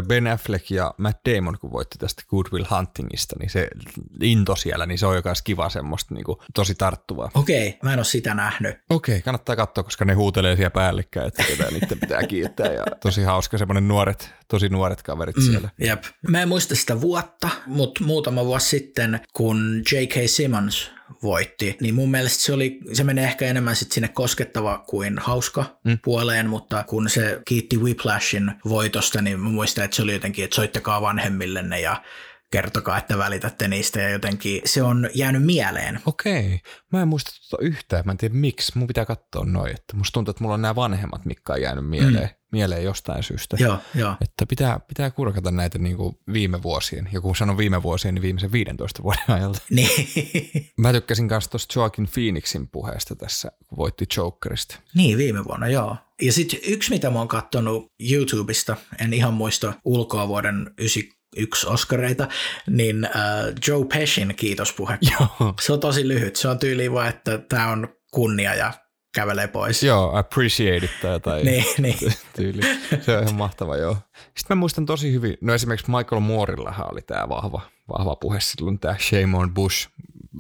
Ben Affleck ja Matt Damon, kun voitti tästä Good Will Huntingista, niin se into siellä, niin se on joka kiva semmoista niin kuin, tosi tarttuvaa. Okei, okay, mä en ole sitä nähnyt. Okei, okay, kannattaa katsoa, koska ne huutelee siellä päällekkäin, että ketä niiden pitää kiittää. Ja tosi hauska semmoinen nuoret, tosi nuoret kaverit mm, siellä. Jep. Mä en muista sitä vuotta, mutta muutama vuosi sitten, kun J.K. Simmons voitti, niin mun mielestä se, oli, se menee ehkä enemmän sit sinne koskettava kuin hauska mm. puoleen, mutta kun se kiitti Whiplashin voitosta, niin mä muistan, että se oli jotenkin, että soittakaa vanhemmillenne ja kertokaa, että välitätte niistä ja jotenkin se on jäänyt mieleen. Okei. Mä en muista tuota yhtään. Mä en tiedä miksi. Mun pitää katsoa noin. Että musta tuntuu, että mulla on nämä vanhemmat, mitkä on jäänyt mieleen, mm. mieleen jostain syystä. Joo, joo. Että pitää, pitää kurkata näitä niin kuin viime vuosien. Ja kun sanon viime vuosien, niin viimeisen 15 vuoden ajalta. <laughs> Niin. Mä tykkäsin kanssa tuosta Joaquin Phoenixin puheesta tässä, kun voitti Jokerista. Niin, viime vuonna, joo. Ja sitten yksi, mitä mä oon katsonut YouTubesta, en ihan muista ulkoa vuoden yksi Oscareita, niin äh, Joe Peshin kiitospuhe. <laughs> Joo. Se on tosi lyhyt. Se on tyyli vaan, että tämä on kunnia ja kävelee pois. Joo, appreciate it tai jotain <laughs> niin, niin. <laughs> tyyli. Se on ihan mahtava, joo. Sitten mä muistan tosi hyvin, no esimerkiksi Michael Moorellahan oli tämä vahva, vahva puhe silloin, tämä Shame on Bush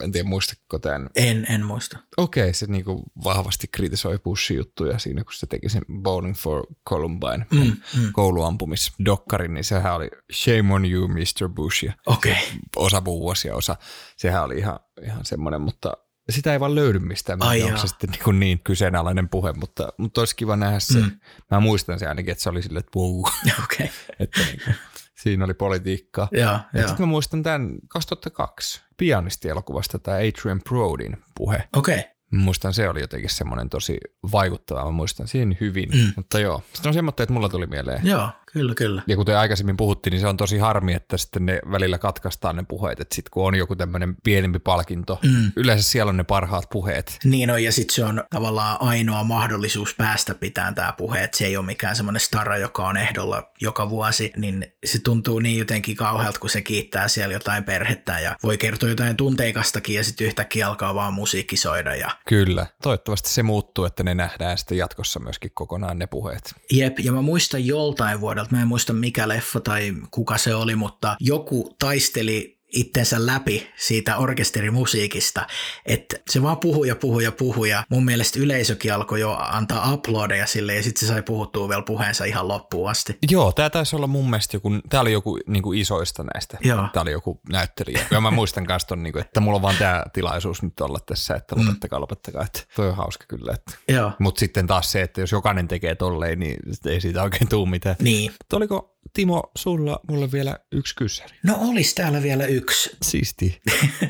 en tiedä muistatko tämän. En, en muista. Okei, okay, se niinku vahvasti kritisoi Bushin juttuja siinä, kun se teki sen Bowling for Columbine mm, mm. kouluampumisdokkarin, niin sehän oli Shame on you, Mr. Bush. Okei. Okay. Osa vuosia, osa, sehän oli ihan, ihan semmoinen, mutta sitä ei vaan löydy mistään. Ai onko se sitten niin, niin kyseenalainen puhe, mutta, mutta olisi kiva nähdä se. Mm. Mä muistan se ainakin, että se oli silleen, että wow. <laughs> Okay. <laughs> että niin kuin, siinä oli politiikkaa. Ja, ja. Sitten mä muistan tämän 2002 pianistielokuvasta tämä Adrian Brodin puhe. Okei. Okay. Muistan se oli jotenkin semmoinen tosi vaikuttava, mä muistan siinä hyvin. Mm. Mutta joo, sitten on semmoinen, että mulla tuli mieleen. Joo, Kyllä, kyllä. Ja kuten aikaisemmin puhuttiin, niin se on tosi harmi, että sitten ne välillä katkaistaan ne puheet, että sitten kun on joku tämmöinen pienempi palkinto, mm. yleensä siellä on ne parhaat puheet. Niin on, ja sitten se on tavallaan ainoa mahdollisuus päästä pitämään tämä puhe, että se ei ole mikään semmoinen stara, joka on ehdolla joka vuosi, niin se tuntuu niin jotenkin kauhealta, kun se kiittää siellä jotain perhettä ja voi kertoa jotain tunteikastakin ja sitten yhtäkkiä alkaa vaan musiikki soida. Ja... Kyllä, toivottavasti se muuttuu, että ne nähdään sitten jatkossa myöskin kokonaan ne puheet. Jep, ja mä muistan joltain vuodelta, mä en muista mikä leffa tai kuka se oli, mutta joku taisteli itsensä läpi siitä orkesterimusiikista, että se vaan puhuu ja puhuu ja puhuu ja mun mielestä yleisökin alkoi jo antaa uploadeja sille ja sitten se sai puhuttua vielä puheensa ihan loppuun asti. Joo, tämä taisi olla mun mielestä joku, tämä oli joku niin kuin isoista näistä, Joo. tämä oli joku näyttelijä. Ja mä muistan myös ton, niin kuin, että mulla on vaan tämä tilaisuus nyt olla tässä, että mm. lopettakaa, lopettakaa, että toi on hauska kyllä. Että. Mutta sitten taas se, että jos jokainen tekee tolleen, niin ei siitä oikein tuu mitään. Niin. Mutta oliko Timo, sulla mulle vielä yksi kyssäri. No olisi täällä vielä yksi. Siisti.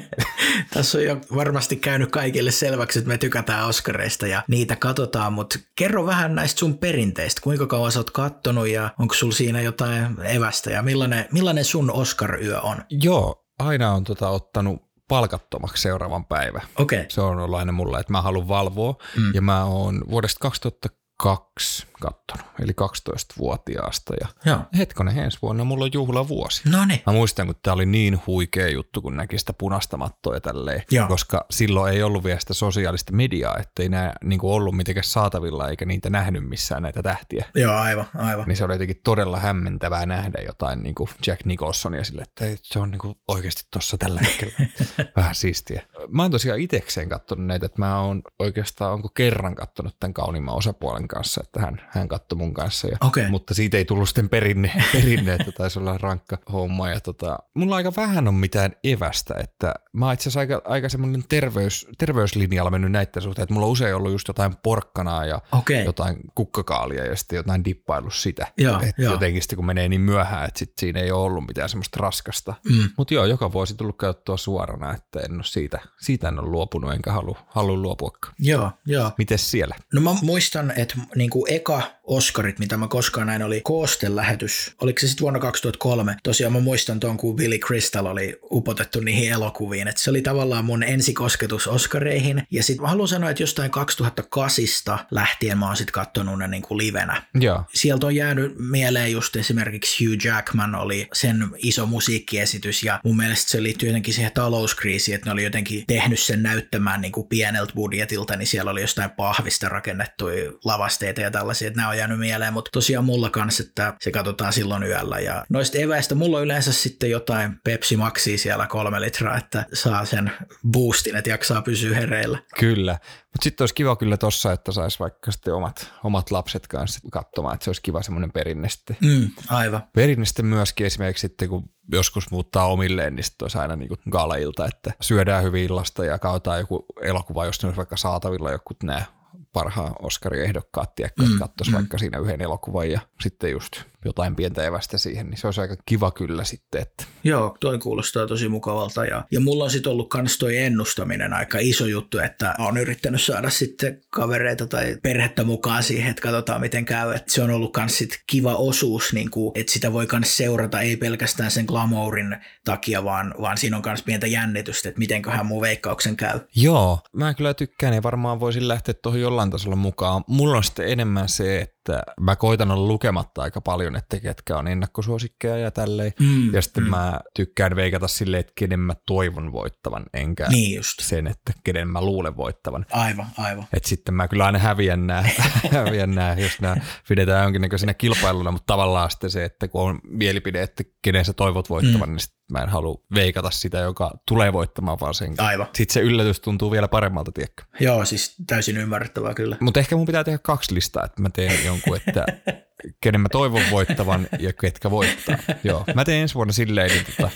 <laughs> Tässä on jo varmasti käynyt kaikille selväksi, että me tykätään Oscareista ja niitä katsotaan, mutta kerro vähän näistä sun perinteistä. Kuinka kauan sä oot kattonut ja onko sulla siinä jotain evästä ja millainen, millainen sun Oscar-yö on? Joo, aina on tota ottanut palkattomaksi seuraavan päivä. Okay. Se on ollut aina mulla, että mä haluan valvoa. Mm. Ja mä oon vuodesta 2000 kaksi kattonut, eli 12-vuotiaasta. Ja Joo. hetkonen, ensi vuonna mulla on juhlavuosi. No niin. Mä muistan, kun tämä oli niin huikea juttu, kun näki sitä punaista mattoa ja tälleen, Joo. koska silloin ei ollut vielä sitä sosiaalista mediaa, ettei nämä niin kuin ollut mitenkään saatavilla eikä niitä nähnyt missään näitä tähtiä. Joo, aivan, aivan. Niin se oli jotenkin todella hämmentävää nähdä jotain niin kuin Jack Nicholsonia sille, että ei, se on niin kuin oikeasti tuossa tällä hetkellä <laughs> vähän siistiä. Mä oon tosiaan itekseen katsonut näitä, että mä oon oikeastaan, onko kerran katsonut tämän kauniimman osapuolen kanssa, että hän, hän katsoi mun kanssa. Ja, okay. Mutta siitä ei tullut sitten perinne, <laughs> perinne että taisi olla rankka homma. Ja tota, mulla aika vähän on mitään evästä, että mä oon itse asiassa aika, aika semmoinen terveys, terveyslinjalla mennyt näiden suhteen, että mulla on usein ollut just jotain porkkanaa ja okay. jotain kukkakaalia ja sitten jotain dippailu sitä. Joo, että joo. jotenkin sitten kun menee niin myöhään, että sit siinä ei ole ollut mitään semmoista raskasta. Mm. Mutta joo, joka vuosi tullut käyttöä suorana, että en ole siitä, siitä en ole luopunut enkä halua, halua luopuakaan. Joo, joo. Mites siellä? No mä muistan, että niin kuin eka Oscarit, mitä mä koskaan näin, oli Koosten-lähetys. Oliko se sitten vuonna 2003? Tosiaan mä muistan tuon, kun Billy Crystal oli upotettu niihin elokuviin. että se oli tavallaan mun ensikosketus Oscareihin. Ja sitten mä haluan sanoa, että jostain 2008 lähtien mä oon sitten katsonut ne niin kuin livenä. Joo. Sieltä on jäänyt mieleen just esimerkiksi Hugh Jackman oli sen iso musiikkiesitys ja mun mielestä se liittyy jotenkin siihen talouskriisiin, että ne oli jotenkin tehnyt sen näyttämään niin kuin pieneltä budjetilta, niin siellä oli jostain pahvista rakennettuja lavasteita ja tällaisia, että nämä on jäänyt mieleen, mutta tosiaan mulla kanssa, että se katsotaan silloin yöllä ja noista eväistä mulla on yleensä sitten jotain Pepsi Maxia siellä kolme litraa, että saa sen boostin, että jaksaa pysyä hereillä. Kyllä, mutta sitten olisi kiva kyllä tossa, että saisi vaikka sitten omat, omat lapset kanssa katsomaan, että se olisi kiva semmoinen perinne sitten. Mm, aivan. Perinne sitten myöskin esimerkiksi sitten, kun joskus muuttaa omilleen, niin sitten olisi aina niin kuin galailta, että syödään hyvin illasta ja kautaan joku elokuva, jos ne olisi vaikka saatavilla joku nämä parhaan Oscar-ehdokkaat, tiedätkö, mm, katsoisi mm. vaikka siinä yhden elokuvan ja sitten just jotain pientä evästä siihen, niin se olisi aika kiva kyllä sitten. Että. Joo, toi kuulostaa tosi mukavalta ja, ja mulla on sitten ollut kans toi ennustaminen aika iso juttu, että on yrittänyt saada sitten kavereita tai perhettä mukaan siihen, että katsotaan miten käy. Että se on ollut kans sit kiva osuus, niin kuin, että sitä voi kans seurata ei pelkästään sen glamourin takia, vaan, vaan siinä on kans pientä jännitystä, että mitenköhän mun veikkauksen käy. Joo, mä kyllä tykkään ja varmaan voisin lähteä tuohon jollain tasolla mukaan. Mulla on sitten enemmän se, että että mä koitan olla lukematta aika paljon, että ketkä on ennakkosuosikkeja ja tälleen. Mm, ja sitten mm. mä tykkään veikata silleen, että kenen mä toivon voittavan, enkä niin just. sen, että kenen mä luulen voittavan. Aivan, aivan. Et sitten mä kyllä aina häviän nää, <laughs> häviän nää jos nämä pidetään jonkinnäköisenä kilpailuna, mutta tavallaan sitten se, että kun on mielipide, että kenen sä toivot voittavan, mm. niin mä en halua veikata sitä, joka tulee voittamaan, vaan sen. Aivan. Sitten se yllätys tuntuu vielä paremmalta, tiedätkö? Joo, siis täysin ymmärrettävää kyllä. Mutta ehkä mun pitää tehdä kaksi listaa, että mä teen jonkun, että <laughs> kenen mä toivon voittavan ja ketkä voittaa. Joo, mä teen ensi vuonna silleen, niin tota,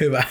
Hyvä.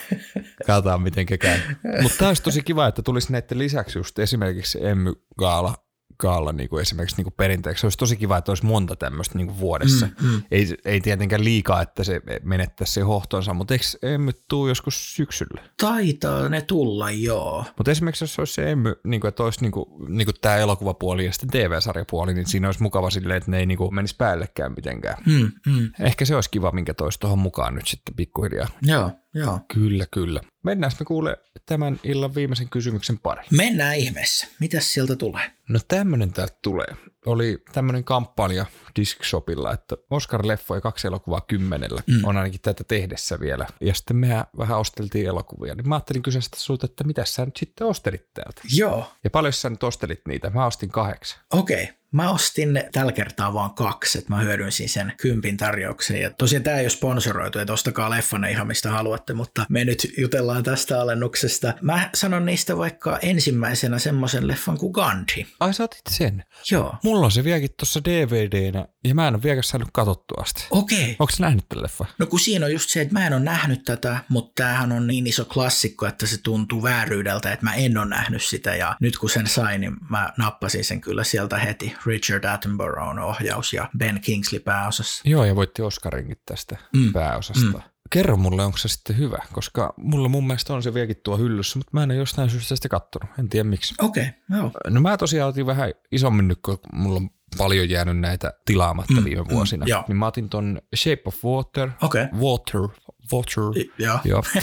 Katsotaan miten käy. Mutta tämä olisi tosi kiva, että tulisi näiden lisäksi just esimerkiksi Emmy Gaala kaalla niin kuin esimerkiksi niin kuin perinteeksi. Olisi tosi kiva, että olisi monta tämmöistä niin kuin vuodessa. Mm, mm. Ei, ei tietenkään liikaa, että se menettäisi se hohtonsa, mutta eikö Emmy tuu joskus syksyllä? Taitaa ne tulla, joo. Mutta esimerkiksi jos olisi se Emmy, niin kuin, että olisi niin kuin, niin kuin tämä elokuvapuoli ja sitten TV-sarjapuoli, niin siinä olisi mukava silleen, että ne ei niin kuin menisi päällekään mitenkään. Mm, mm. Ehkä se olisi kiva, minkä toisi tuohon mukaan nyt sitten pikkuhiljaa. Joo, joo. Kyllä, kyllä. Mennään me kuule tämän illan viimeisen kysymyksen pari. Mennään ihmeessä. Mitäs sieltä tulee? No tämmönen täältä tulee. Oli tämmöinen kampanja Diskshopilla, että Oscar-leffoja kaksi elokuvaa kymmenellä mm. on ainakin tätä tehdessä vielä. Ja sitten mehän vähän osteltiin elokuvia. Niin mä ajattelin kysyä sulta, että mitä sä nyt sitten ostelit täältä? Joo. Ja paljon sä nyt ostelit niitä? Mä ostin kahdeksan. Okei. Okay. Mä ostin tällä kertaa vaan kaksi, että mä hyödynsin sen kympin tarjouksen. Ja tosiaan tämä ei ole sponsoroitu, että ostakaa leffana ihan mistä haluatte, mutta me nyt jutellaan tästä alennuksesta. Mä sanon niistä vaikka ensimmäisenä semmoisen leffan kuin Gandhi. Ai sä otit sen? Joo. Mulla on se vieläkin tuossa DVDnä ja mä en ole vieläkään saanut katsottua sitä. Okei. Okay. Onko nähnyt tämän leffa? No kun siinä on just se, että mä en ole nähnyt tätä, mutta tämähän on niin iso klassikko, että se tuntuu vääryydeltä, että mä en ole nähnyt sitä ja nyt kun sen sain, niin mä nappasin sen kyllä sieltä heti. Richard Attenborough ohjaus ja Ben Kingsley pääosassa. Joo, ja voitti Oscarinkin tästä mm. pääosasta. Mm. Kerro mulle, onko se sitten hyvä, koska mulla mun mielestä on se vieläkin tuo hyllyssä, mutta mä en ole jostain syystä sitä kattonut. En tiedä miksi. Okei, okay, joo. No mä tosiaan otin vähän isommin nyt, kun mulla on paljon jäänyt näitä tilaamatta mm, viime mm, vuosina. Mm, niin mä otin ton Shape of Water, okay. Water, I, joo. joo. <laughs>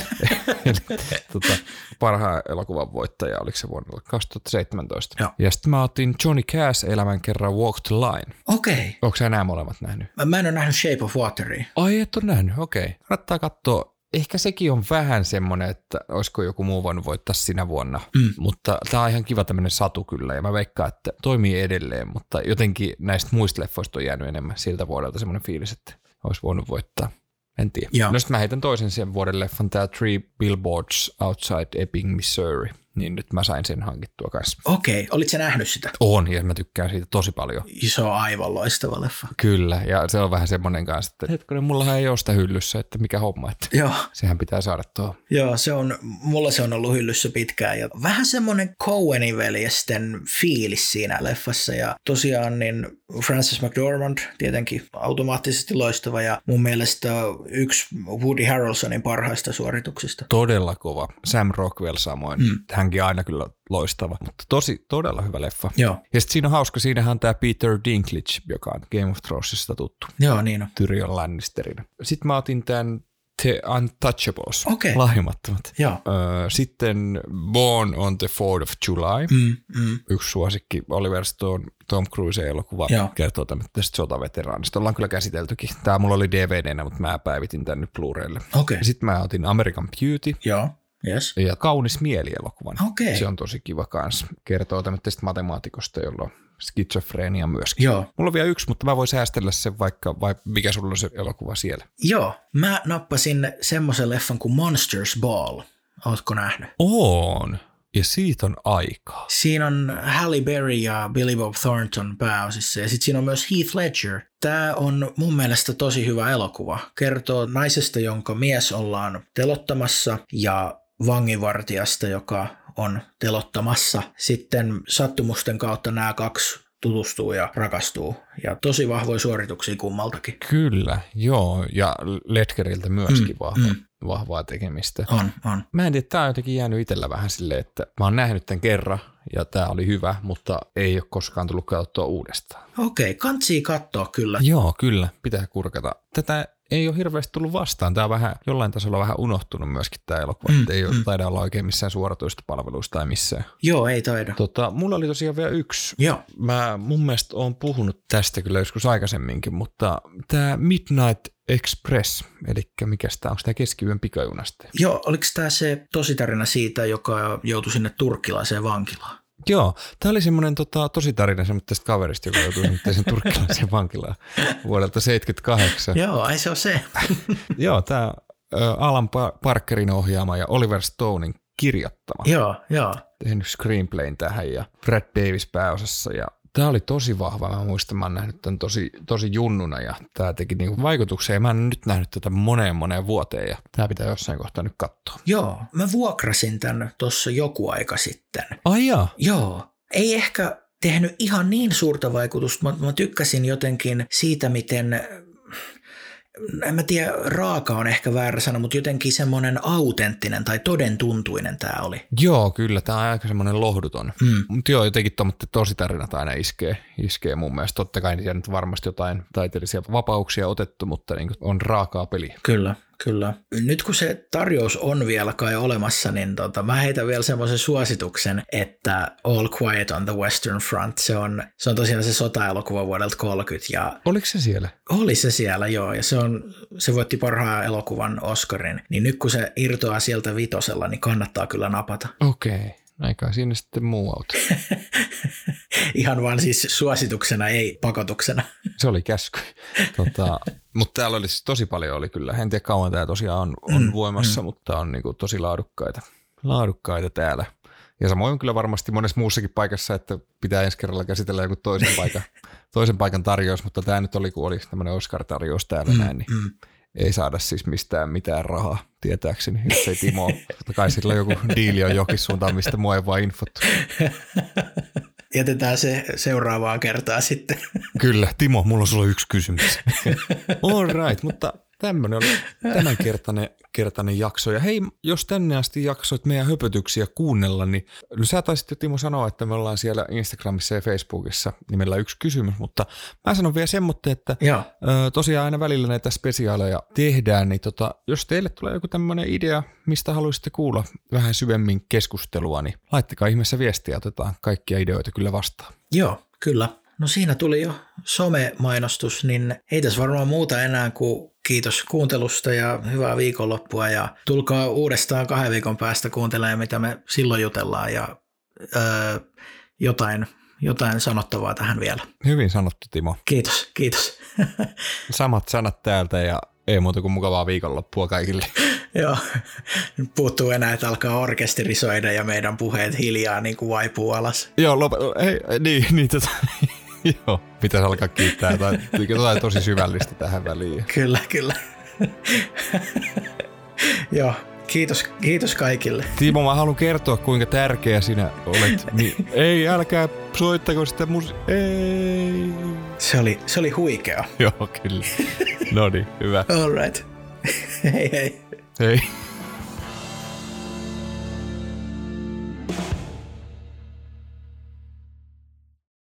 Eli, tota, parhaan elokuvan voittaja, oliko se vuonna 2017. Joo. Ja sitten mä otin Johnny Cash elämän kerran Walk the Line. Okei. Okay. Onko sä nämä molemmat nähnyt? Mä, mä en ole nähnyt Shape of Wateria. Ai et ole nähnyt, okei. Okay. Kannattaa katsoa ehkä sekin on vähän semmoinen, että olisiko joku muu voinut voittaa sinä vuonna. Mm. Mutta tämä on ihan kiva tämmöinen satu kyllä ja mä veikkaan, että toimii edelleen, mutta jotenkin näistä muista leffoista on jäänyt enemmän siltä vuodelta semmoinen fiilis, että olisi voinut voittaa. En tiedä. Joo. No sitten mä heitän toisen sen vuoden leffan, tämä Three Billboards Outside Ebbing, Missouri niin nyt mä sain sen hankittua kanssa. Okei, okay. olit nähnyt sitä? On, ja mä tykkään siitä tosi paljon. Iso aivan loistava leffa. Kyllä, ja se on vähän semmoinen kanssa, että hetkinen, mullahan ei ole sitä hyllyssä, että mikä homma, että Joo. sehän pitää saada tuo. Joo, se on, mulla se on ollut hyllyssä pitkään, ja vähän semmoinen Coenin veljesten fiilis siinä leffassa, ja tosiaan niin Francis McDormand tietenkin automaattisesti loistava, ja mun mielestä yksi Woody Harrelsonin parhaista suorituksista. Todella kova. Sam Rockwell samoin. Mm. Hän hänkin aina kyllä loistava, mutta tosi, todella hyvä leffa. Joo. Ja sitten siinä on hauska, siinähän on tämä Peter Dinklage, joka on Game of Thronesista tuttu. Joo, niin on. Tyrion Lannisterin. Sitten mä otin tämän The Untouchables, okay. lahjomattomat. Joo. Sitten Born on the 4th of July, mm, mm. yksi suosikki Oliver Stone, Tom Cruise elokuva Joo. kertoo tästä sotaveteraanista. Ollaan kyllä käsiteltykin. Tämä mulla oli DVDnä, mutta mä päivitin tämän nyt Blu-raylle. Okay. Sitten mä otin American Beauty. Joo. Yes. Ja kaunis mielielokuvan. Okay. Se on tosi kiva kans. Kertoo tämmöistä matemaatikosta, jolla on skitsofreenia myöskin. Joo. Mulla on vielä yksi, mutta mä voin säästellä sen vaikka, vai mikä sulla on se elokuva siellä? Joo, mä nappasin semmoisen leffan kuin Monsters Ball. Ootko nähnyt? On. Ja siitä on aikaa. Siinä on Halle Berry ja Billy Bob Thornton pääosissa ja sitten siinä on myös Heath Ledger. Tämä on mun mielestä tosi hyvä elokuva. Kertoo naisesta, jonka mies ollaan telottamassa ja vanginvartijasta, joka on telottamassa. Sitten sattumusten kautta nämä kaksi tutustuu ja rakastuu. Ja tosi vahvoja suorituksia kummaltakin. Kyllä, joo. Ja Ledgeriltä myöskin mm, vahva, mm. vahvaa tekemistä. On, on. Mä en tiedä, tämä on jotenkin jäänyt itsellä vähän silleen, että mä oon nähnyt tämän kerran ja tämä oli hyvä, mutta ei ole koskaan tullut katsottua uudestaan. Okei, okay, kantsii katsoa kyllä. Joo, kyllä, pitää kurkata. Tätä ei ole hirveästi tullut vastaan. Tämä on vähän, jollain tasolla vähän unohtunut myöskin tämä elokuva. Mm, ei ole, mm. taida olla oikein missään suoratoista palveluista tai missään. Joo, ei taida. Tota, mulla oli tosiaan vielä yksi. Joo. Mä mun mielestä oon puhunut tästä kyllä joskus aikaisemminkin, mutta tämä Midnight Express, eli mikä tämä onko tämä keskiyön pikajunasta? Joo, oliko tämä se tositarina siitä, joka joutui sinne turkkilaiseen vankilaan? Joo, tämä oli semmoinen tota, tosi tarina semmoista kaverista, joka joutui sen turkkilaiseen vankilaan vuodelta 78. Joo, ei se ole se. <laughs> joo, tämä Alan Parkerin ohjaama ja Oliver Stonein kirjoittama. Joo, joo. Tehnyt screenplayn tähän ja Brad Davis pääosassa ja tämä oli tosi vahva. Mä muistan, mä oon nähnyt tämän tosi, tosi junnuna ja tämä teki niinku vaikutuksia. Ja mä en nyt nähnyt tätä moneen moneen vuoteen ja tämä pitää jossain kohtaa nyt katsoa. Joo, mä vuokrasin tämän tuossa joku aika sitten. Ai jaa. Joo. Ei ehkä tehnyt ihan niin suurta vaikutusta. Mä, mä tykkäsin jotenkin siitä, miten en mä tiedä, raaka on ehkä väärä sana, mutta jotenkin semmoinen autenttinen tai todentuntuinen tämä oli. Joo, kyllä, tämä on aika semmoinen lohduton. Mm. Mutta joo, jotenkin tosi tarinat aina iskee, iskee mun mielestä. Totta kai niitä nyt varmasti jotain taiteellisia vapauksia otettu, mutta niin on raakaa peli. Kyllä, Kyllä. Nyt kun se tarjous on vielä kai olemassa, niin tota, mä heitän vielä semmoisen suosituksen, että All Quiet on the Western Front, se on, se on tosiaan se sota-elokuva vuodelta 30. Ja Oliko se siellä? Oli se siellä, joo, ja se, on, se voitti parhaan elokuvan Oscarin. Niin nyt kun se irtoaa sieltä vitosella, niin kannattaa kyllä napata. Okei. Okay. Aikaa siinä sitten muu auto. <laughs> Ihan vaan siis suosituksena, ei pakotuksena. Se oli käsky. Tota, mutta täällä oli siis tosi paljon oli kyllä. En tiedä kauan tämä tosiaan on, on mm, voimassa, mm. mutta on niinku tosi laadukkaita, laadukkaita täällä. Ja samoin kyllä varmasti monessa muussakin paikassa, että pitää ensi kerralla käsitellä joku toisen paikan, <laughs> toisen paikan tarjous, mutta tämä nyt oli, kun oli tämmöinen Oscar-tarjous täällä mm, näin, niin mm ei saada siis mistään mitään rahaa, tietääkseni, jos ei Timo, totta kai sillä joku diili on jokin suuntaan, mistä mua ei vaan infottu. Jätetään se seuraavaan kertaan sitten. Kyllä, Timo, mulla on sulla yksi kysymys. <laughs> All right, mutta tämmöinen oli tämänkertainen kertainen jakso. Ja hei, jos tänne asti jaksoit meidän höpötyksiä kuunnella, niin no sä taisit jo Timo sanoa, että me ollaan siellä Instagramissa ja Facebookissa nimellä yksi kysymys, mutta mä sanon vielä semmoinen, että Joo. Ö, tosiaan aina välillä näitä spesiaaleja tehdään, niin tota, jos teille tulee joku tämmöinen idea, mistä haluaisitte kuulla vähän syvemmin keskustelua, niin laittakaa ihmeessä viestiä, otetaan kaikkia ideoita kyllä vastaan. Joo, kyllä. No siinä tuli jo some-mainostus, niin ei tässä varmaan muuta enää kuin kiitos kuuntelusta ja hyvää viikonloppua ja tulkaa uudestaan kahden viikon päästä kuuntelemaan, mitä me silloin jutellaan ja öö, jotain, jotain sanottavaa tähän vielä. Hyvin sanottu Timo. Kiitos, kiitos. <laughs> Samat sanat täältä ja ei muuta kuin mukavaa viikonloppua kaikille. <laughs> Joo, puuttuu enää, että alkaa orkesterisoida ja meidän puheet hiljaa niin kuin vaipuu alas. Joo, lop- hei, niin, niin tota, <laughs> <laughs> Joo, pitäisi alkaa kiittää jotain, jotain tosi syvällistä tähän väliin. Kyllä, kyllä. Joo, kiitos, kiitos kaikille. Timo, mä haluan kertoa, kuinka tärkeä sinä olet. Ei, älkää soittako sitä mus... Ei. Se oli, se oli huikea. Joo, kyllä. No niin, hyvä. All right. hei hei. Hei.